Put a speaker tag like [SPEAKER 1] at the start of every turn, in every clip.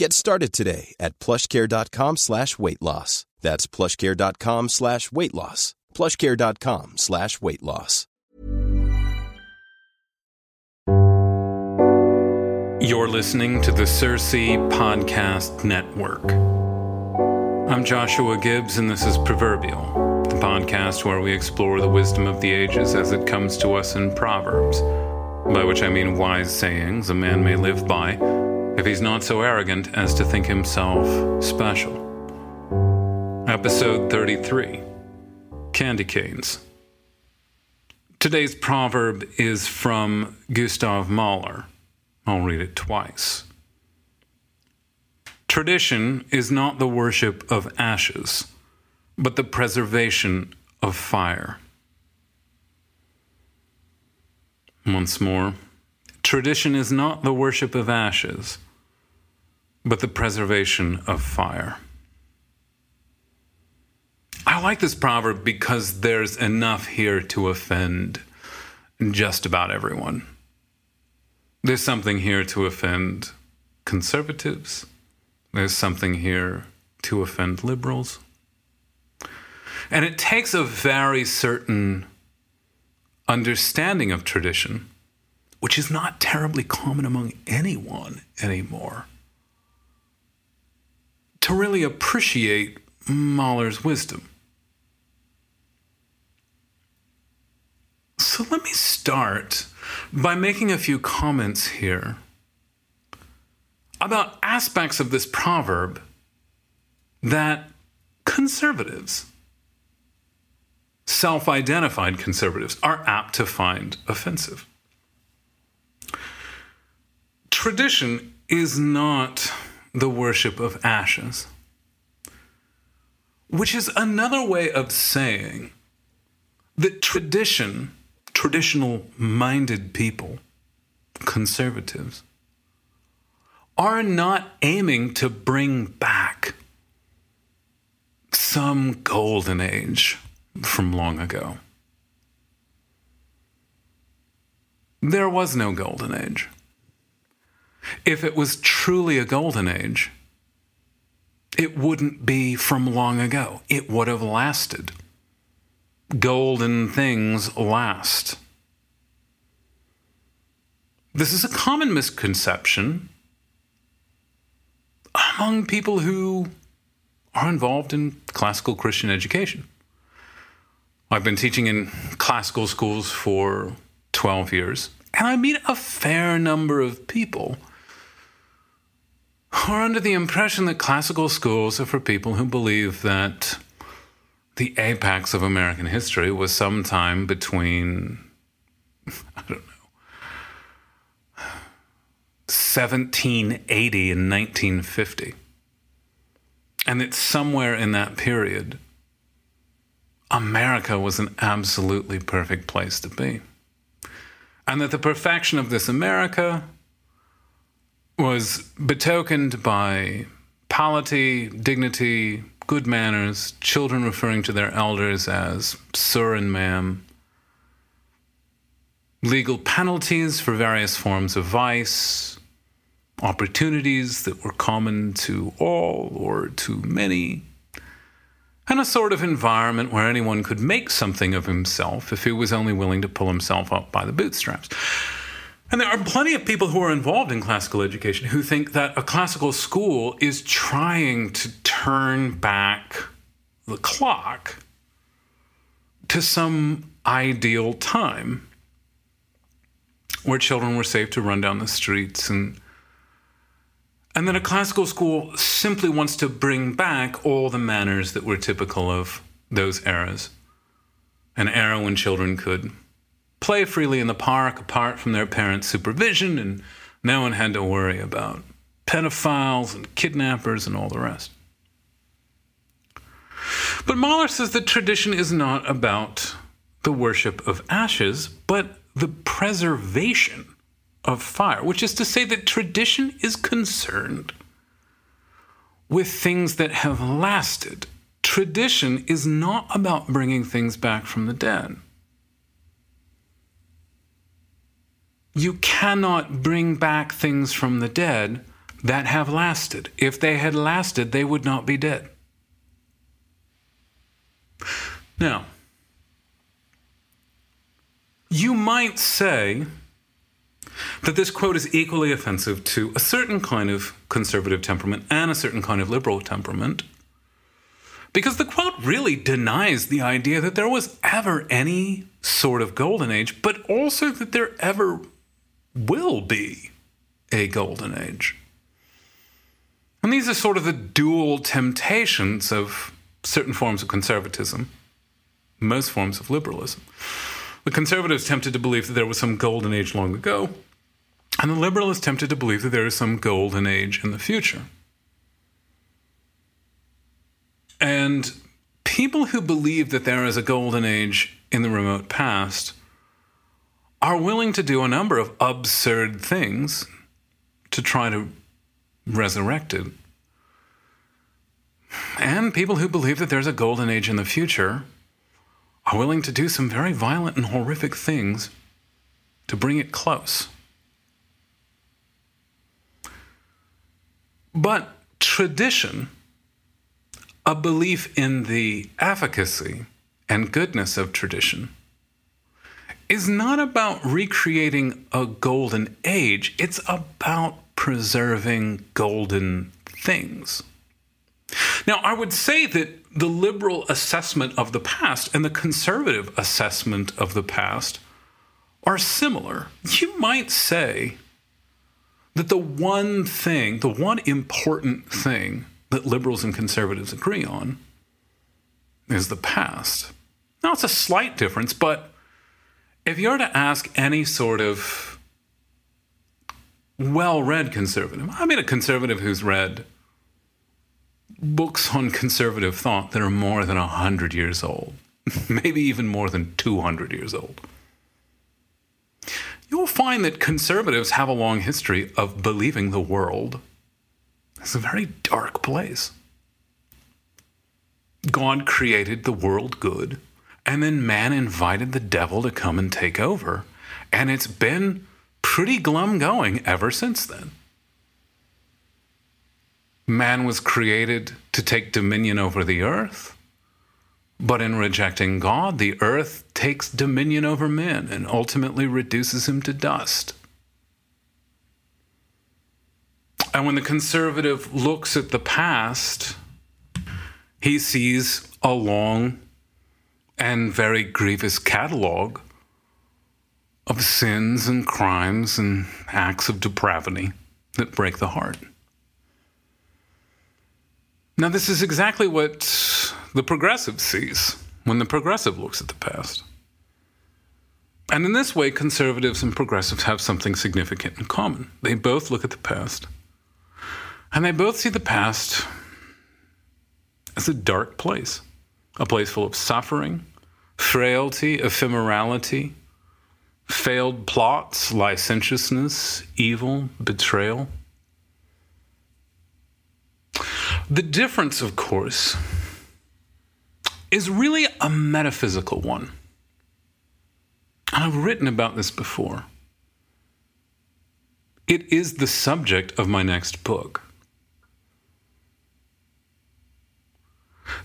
[SPEAKER 1] Get started today at plushcare.com slash weight loss. That's plushcare.com slash weight loss. plushcare.com slash weight loss.
[SPEAKER 2] You're listening to the Circe Podcast Network. I'm Joshua Gibbs, and this is Proverbial, the podcast where we explore the wisdom of the ages as it comes to us in Proverbs, by which I mean wise sayings a man may live by if he's not so arrogant as to think himself special. Episode 33 Candy Canes. Today's proverb is from Gustav Mahler. I'll read it twice. Tradition is not the worship of ashes, but the preservation of fire. Once more, tradition is not the worship of ashes, but the preservation of fire. I like this proverb because there's enough here to offend just about everyone. There's something here to offend conservatives. There's something here to offend liberals. And it takes a very certain understanding of tradition, which is not terribly common among anyone anymore, to really appreciate Mahler's wisdom. So let me start by making a few comments here about aspects of this proverb that conservatives, self identified conservatives, are apt to find offensive. Tradition is not the worship of ashes, which is another way of saying that tradition traditional minded people, conservatives, are not aiming to bring back some golden age from long ago. There was no golden age. If it was truly a golden age, it wouldn't be from long ago. It would have lasted golden things last. This is a common misconception among people who are involved in classical Christian education. I've been teaching in classical schools for 12 years, and I meet a fair number of people are under the impression that classical schools are for people who believe that the apex of American history was sometime between, I don't know, 1780 and 1950. And it's somewhere in that period, America was an absolutely perfect place to be. And that the perfection of this America was betokened by polity, dignity, good manners, children referring to their elders as sir and ma'am, legal penalties for various forms of vice, opportunities that were common to all or to many, and a sort of environment where anyone could make something of himself if he was only willing to pull himself up by the bootstraps. And there are plenty of people who are involved in classical education who think that a classical school is trying to turn back the clock to some ideal time where children were safe to run down the streets and and then a classical school simply wants to bring back all the manners that were typical of those eras. An era when children could play freely in the park apart from their parents' supervision, and no one had to worry about pedophiles and kidnappers and all the rest. But Mahler says that tradition is not about the worship of ashes, but the preservation of fire, which is to say that tradition is concerned with things that have lasted. Tradition is not about bringing things back from the dead. You cannot bring back things from the dead that have lasted. If they had lasted, they would not be dead. Now, you might say that this quote is equally offensive to a certain kind of conservative temperament and a certain kind of liberal temperament. Because the quote really denies the idea that there was ever any sort of golden age, but also that there ever will be a golden age. And these are sort of the dual temptations of certain forms of conservatism, most forms of liberalism. The conservatives tempted to believe that there was some golden age long ago, and the liberal is tempted to believe that there is some golden age in the future. And people who believe that there is a golden age in the remote past are willing to do a number of absurd things to try to resurrect it. And people who believe that there's a golden age in the future are willing to do some very violent and horrific things to bring it close. But tradition, a belief in the efficacy and goodness of tradition, is not about recreating a golden age, it's about preserving golden things. Now, I would say that the liberal assessment of the past and the conservative assessment of the past are similar. You might say that the one thing, the one important thing that liberals and conservatives agree on is the past. Now, it's a slight difference, but if you were to ask any sort of well read conservative, I mean, a conservative who's read books on conservative thought that are more than 100 years old, maybe even more than 200 years old. You'll find that conservatives have a long history of believing the world is a very dark place. God created the world good, and then man invited the devil to come and take over. And it's been pretty glum going ever since then. Man was created to take dominion over the earth, but in rejecting God, the earth takes dominion over man and ultimately reduces him to dust. And when the conservative looks at the past, he sees a long and very grievous catalog of sins and crimes and acts of depravity that break the heart. Now, this is exactly what the progressive sees when the progressive looks at the past. And in this way, conservatives and progressives have something significant in common. They both look at the past, and they both see the past as a dark place, a place full of suffering, frailty, ephemerality, failed plots, licentiousness, evil, betrayal. The difference, of course, is really a metaphysical one. I've written about this before. It is the subject of my next book.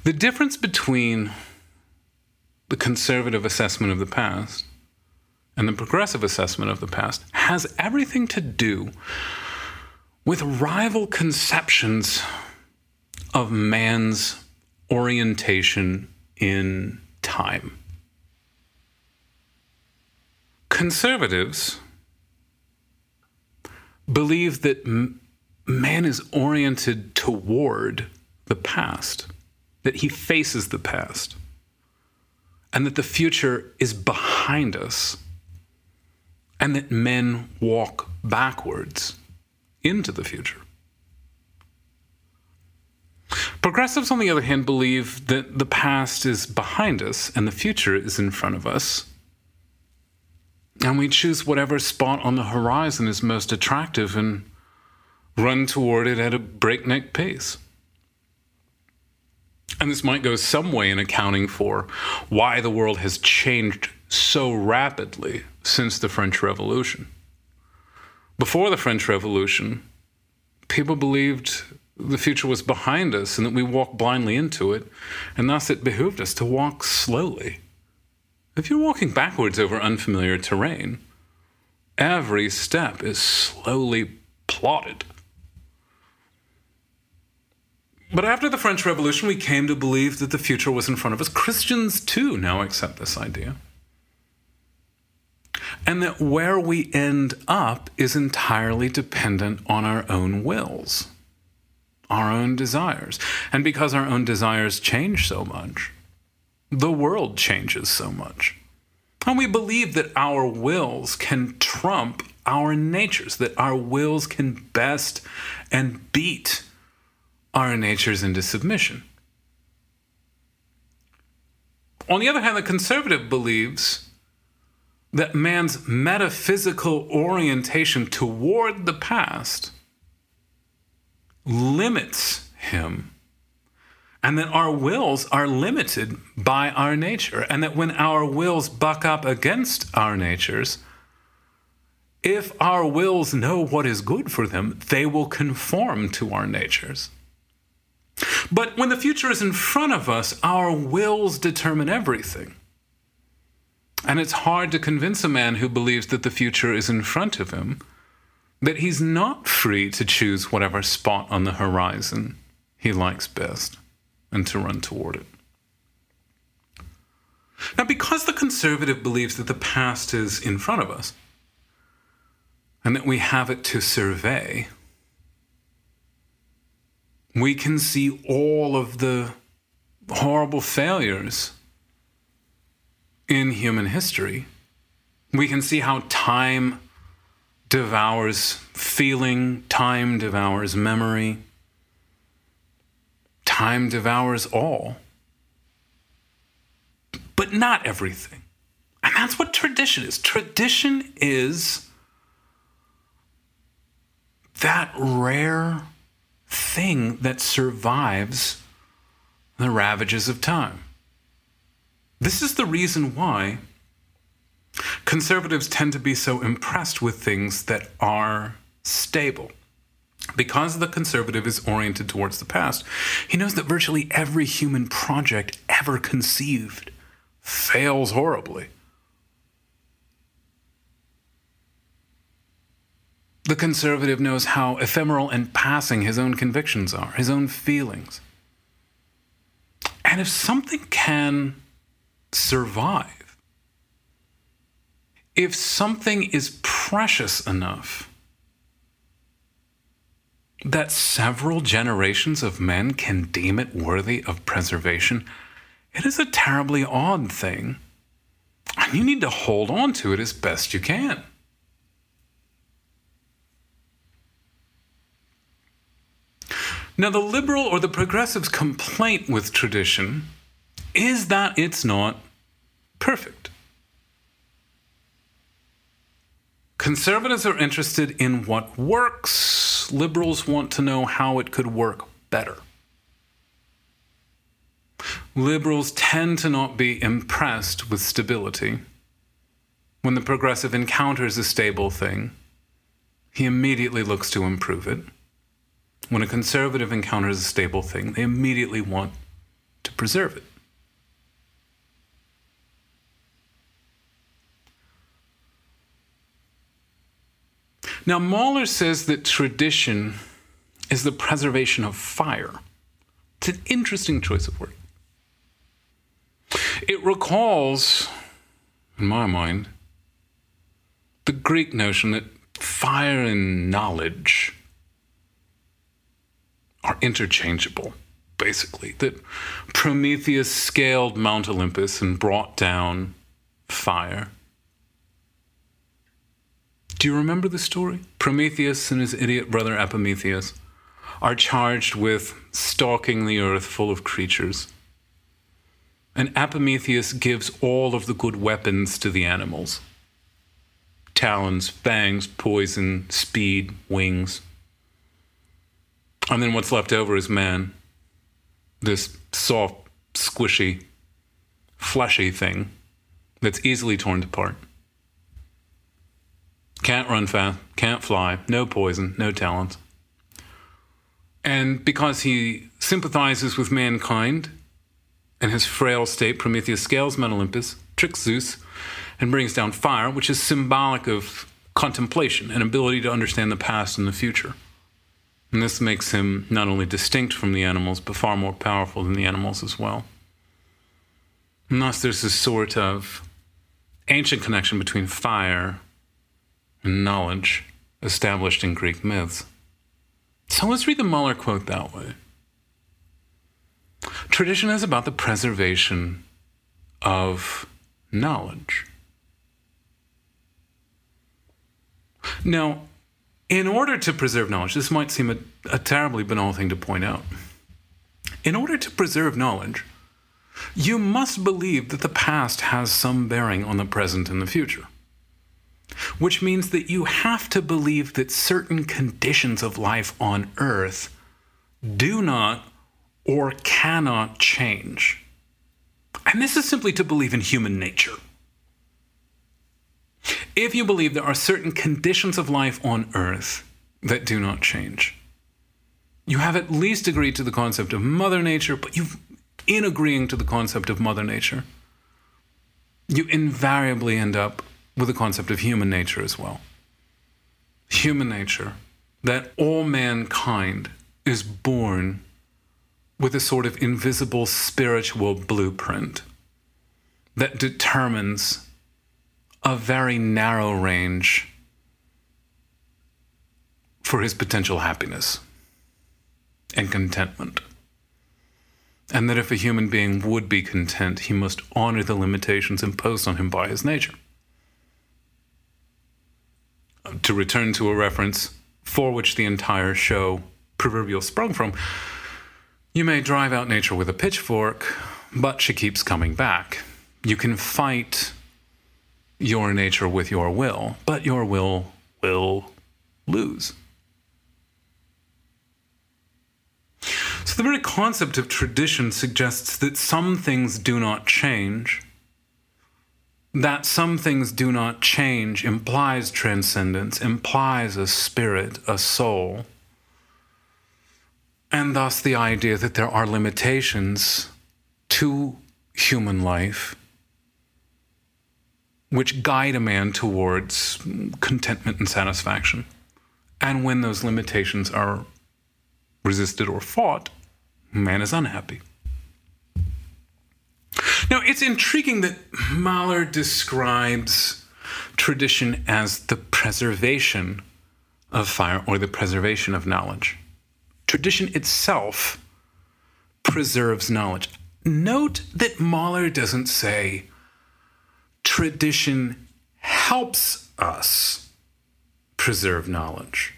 [SPEAKER 2] The difference between the conservative assessment of the past and the progressive assessment of the past has everything to do with rival conceptions of man's orientation in time. Conservatives believe that m- man is oriented toward the past, that he faces the past, and that the future is behind us, and that men walk backwards into the future. Progressives, on the other hand, believe that the past is behind us and the future is in front of us. And we choose whatever spot on the horizon is most attractive and run toward it at a breakneck pace. And this might go some way in accounting for why the world has changed so rapidly since the French Revolution. Before the French Revolution, people believed the future was behind us and that we walked blindly into it, and thus it behooved us to walk slowly. If you're walking backwards over unfamiliar terrain, every step is slowly plotted. But after the French Revolution, we came to believe that the future was in front of us. Christians, too, now accept this idea. And that where we end up is entirely dependent on our own wills our own desires. And because our own desires change so much, the world changes so much. And we believe that our wills can trump our natures, that our wills can best and beat our natures into submission. On the other hand, the conservative believes that man's metaphysical orientation toward the past limits him. And that our wills are limited by our nature. And that when our wills buck up against our natures, if our wills know what is good for them, they will conform to our natures. But when the future is in front of us, our wills determine everything. And it's hard to convince a man who believes that the future is in front of him that he's not free to choose whatever spot on the horizon he likes best and to run toward it. Now, because the conservative believes that the past is in front of us and that we have it to survey, we can see all of the horrible failures in human history. We can see how time devours feeling, time devours memory, time devours all. But not everything. And that's what tradition is. Tradition is that rare thing that survives the ravages of time. This is the reason why Conservatives tend to be so impressed with things that are stable. Because the conservative is oriented towards the past, he knows that virtually every human project ever conceived fails horribly. The conservative knows how ephemeral and passing his own convictions are, his own feelings. And if something can survive, if something is precious enough that several generations of men can deem it worthy of preservation, it is a terribly odd thing. And you need to hold on to it as best you can. Now, the liberal or the progressive's complaint with tradition is that it's not perfect. Conservatives are interested in what works, liberals want to know how it could work better. liberals tend to not be impressed with stability. When the progressive encounters a stable thing, he immediately looks to improve it. When a conservative encounters a stable thing, they immediately want to preserve it. Now, Mahler says that tradition is the preservation of fire. It's an interesting choice of word. It recalls, in my mind, the Greek notion that fire and knowledge are interchangeable, basically. That Prometheus scaled Mount Olympus and brought down fire. Do you remember the story? Prometheus and his idiot brother Epimetheus are charged with stalking the earth full of creatures. And Epimetheus gives all of the good weapons to the animals talons, fangs, poison, speed, wings. And then what's left over is man. This soft, squishy, fleshy thing that's easily torn apart. Can't run fast, can't fly, no poison, no talents. And because he sympathizes with mankind and his frail state, Prometheus scales Mount Olympus, tricks Zeus, and brings down fire, which is symbolic of contemplation and ability to understand the past and the future. And this makes him not only distinct from the animals, but far more powerful than the animals as well. And thus, there's this sort of ancient connection between fire and knowledge established in Greek myths. So let's read the Mahler quote that way. Tradition is about the preservation of knowledge. Now, in order to preserve knowledge, this might seem a, a, terribly banal thing to point out. In order to preserve knowledge, you must believe that the past has some bearing on the present and the future. Which means that you have to believe that certain conditions of life on earth do not or cannot change. And this is simply to believe in human nature. If you believe there are certain conditions of life on earth that do not change, you have at least agreed to the concept of Mother Nature, but you've, in agreeing to the concept of Mother Nature, you invariably end up with the concept of human nature as well. Human nature, that all mankind is born with a sort of invisible spiritual blueprint that determines a very narrow range for his potential happiness and contentment. And that if a human being would be content, he must honor the limitations imposed on him by his nature. Uh, to return to a reference for which the entire show proverbial sprung from, you may drive out nature with a pitchfork, but she keeps coming back. You can fight your nature with your will, but your will will lose. So, the very concept of tradition suggests that some things do not change. That some things do not change implies transcendence, implies a spirit, a soul. And thus the idea that there are limitations to human life which guide a man towards contentment and satisfaction. And when those limitations are resisted or fought, man is unhappy. Now, it's intriguing that Mahler describes tradition as the preservation of fire or the preservation of knowledge. Tradition itself preserves knowledge. Note that Mahler doesn't say tradition helps us preserve knowledge.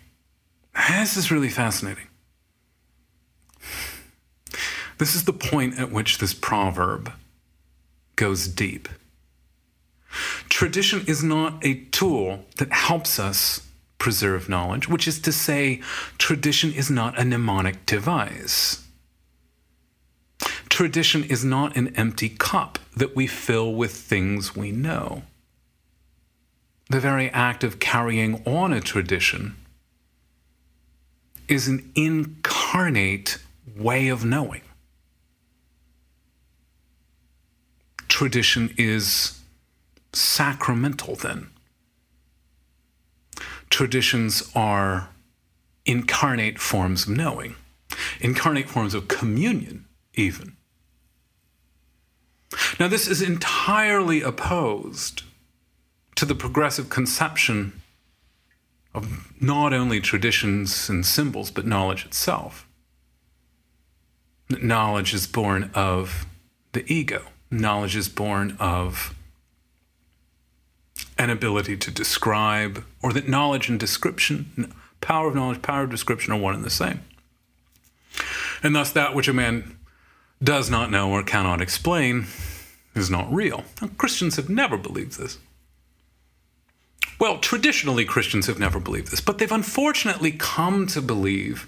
[SPEAKER 2] This is really fascinating. This is the point at which this proverb goes deep. Tradition is not a tool that helps us preserve knowledge, which is to say, tradition is not a mnemonic device. Tradition is not an empty cup that we fill with things we know. The very act of carrying on a tradition is an incarnate way of knowing. Tradition is sacramental, then. Traditions are incarnate forms of knowing, incarnate forms of communion, even. Now, this is entirely opposed to the progressive conception of not only traditions and symbols, but knowledge itself. Knowledge is born of the ego, knowledge is born of an ability to describe, or that knowledge and description, power of knowledge, power of description are one and the same. And thus, that which a man does not know or cannot explain is not real. Now, Christians have never believed this. Well, traditionally, Christians have never believed this, but they've unfortunately come to believe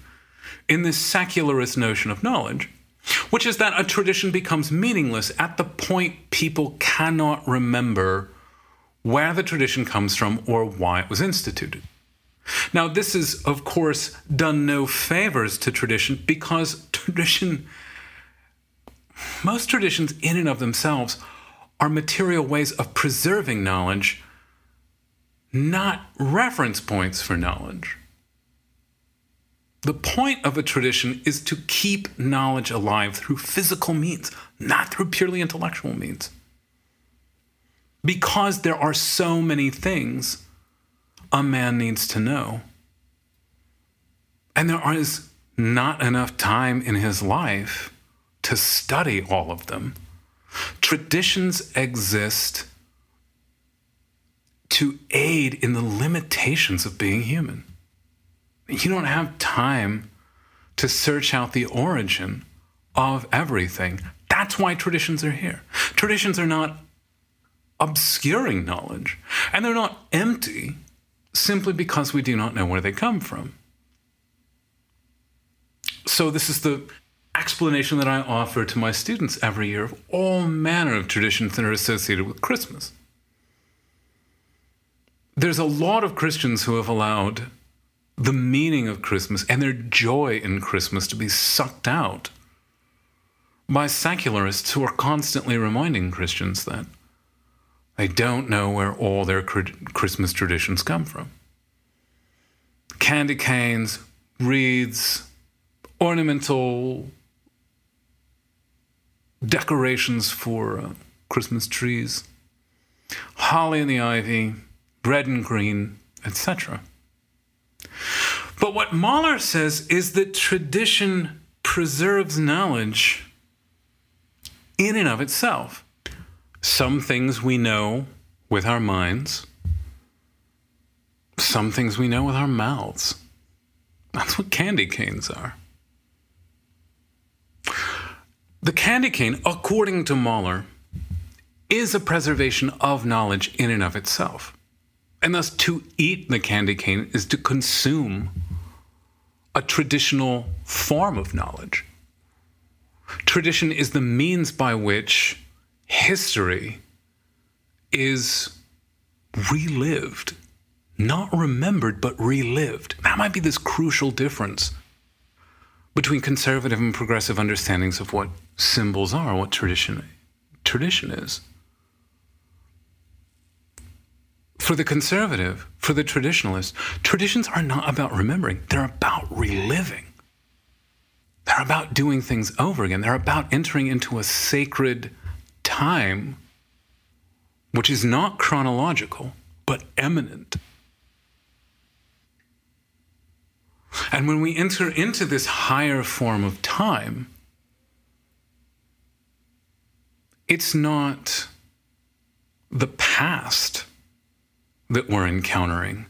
[SPEAKER 2] in this secularist notion of knowledge, which is that a tradition becomes meaningless at the point people cannot remember where the tradition comes from or why it was instituted. Now, this is, of course, done no favors to tradition because tradition, most traditions in and of themselves, are material ways of preserving knowledge, not reference points for knowledge. The point of a tradition is to keep knowledge alive through physical means, not through purely intellectual means. Because there are so many things a man needs to know. And there is not enough time in his life to study all of them. Traditions exist to aid in the limitations of being human. You don't have time to search out the origin of everything. That's why traditions are here. Traditions are not obscuring knowledge, and they're not empty simply because we do not know where they come from. So, this is the explanation that I offer to my students every year of all manner of traditions that are associated with Christmas. There's a lot of Christians who have allowed the meaning of Christmas and their joy in Christmas to be sucked out by secularists who are constantly reminding Christians that they don't know where all their Christmas traditions come from. Candy canes, wreaths, ornamental decorations for uh, Christmas trees, holly and the ivy, red and green, etc. But what Mahler says is that tradition preserves knowledge in and of itself. Some things we know with our minds, some things we know with our mouths. That's what candy canes are. The candy cane, according to Mahler, is a preservation of knowledge in and of itself. And thus, to eat the candy cane is to consume a traditional form of knowledge. Tradition is the means by which history is relived, not remembered, but relived. That might be this crucial difference between conservative and progressive understandings of what symbols are, what tradition tradition is. For the conservative, for the traditionalist, traditions are not about remembering, they're about reliving. They're about doing things over again. They're about entering into a sacred time which is not chronological, but eminent. And when we enter into this higher form of time, it's not the past that we're encountering,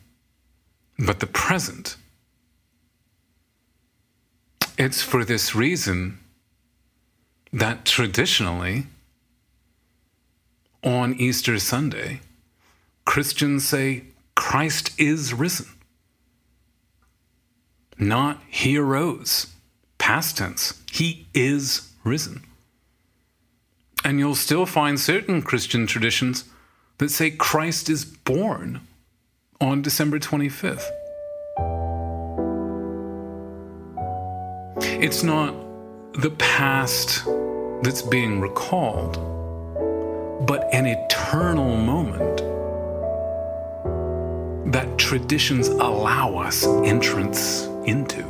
[SPEAKER 2] but the present. It's for this reason that traditionally, on Easter Sunday, Christians say Christ is risen. Not he arose, past tense. He is risen. And you'll still find certain Christian traditions that say Christ is born on December 25th. It's not the past that's being recalled, but an eternal moment that traditions allow us entrance into.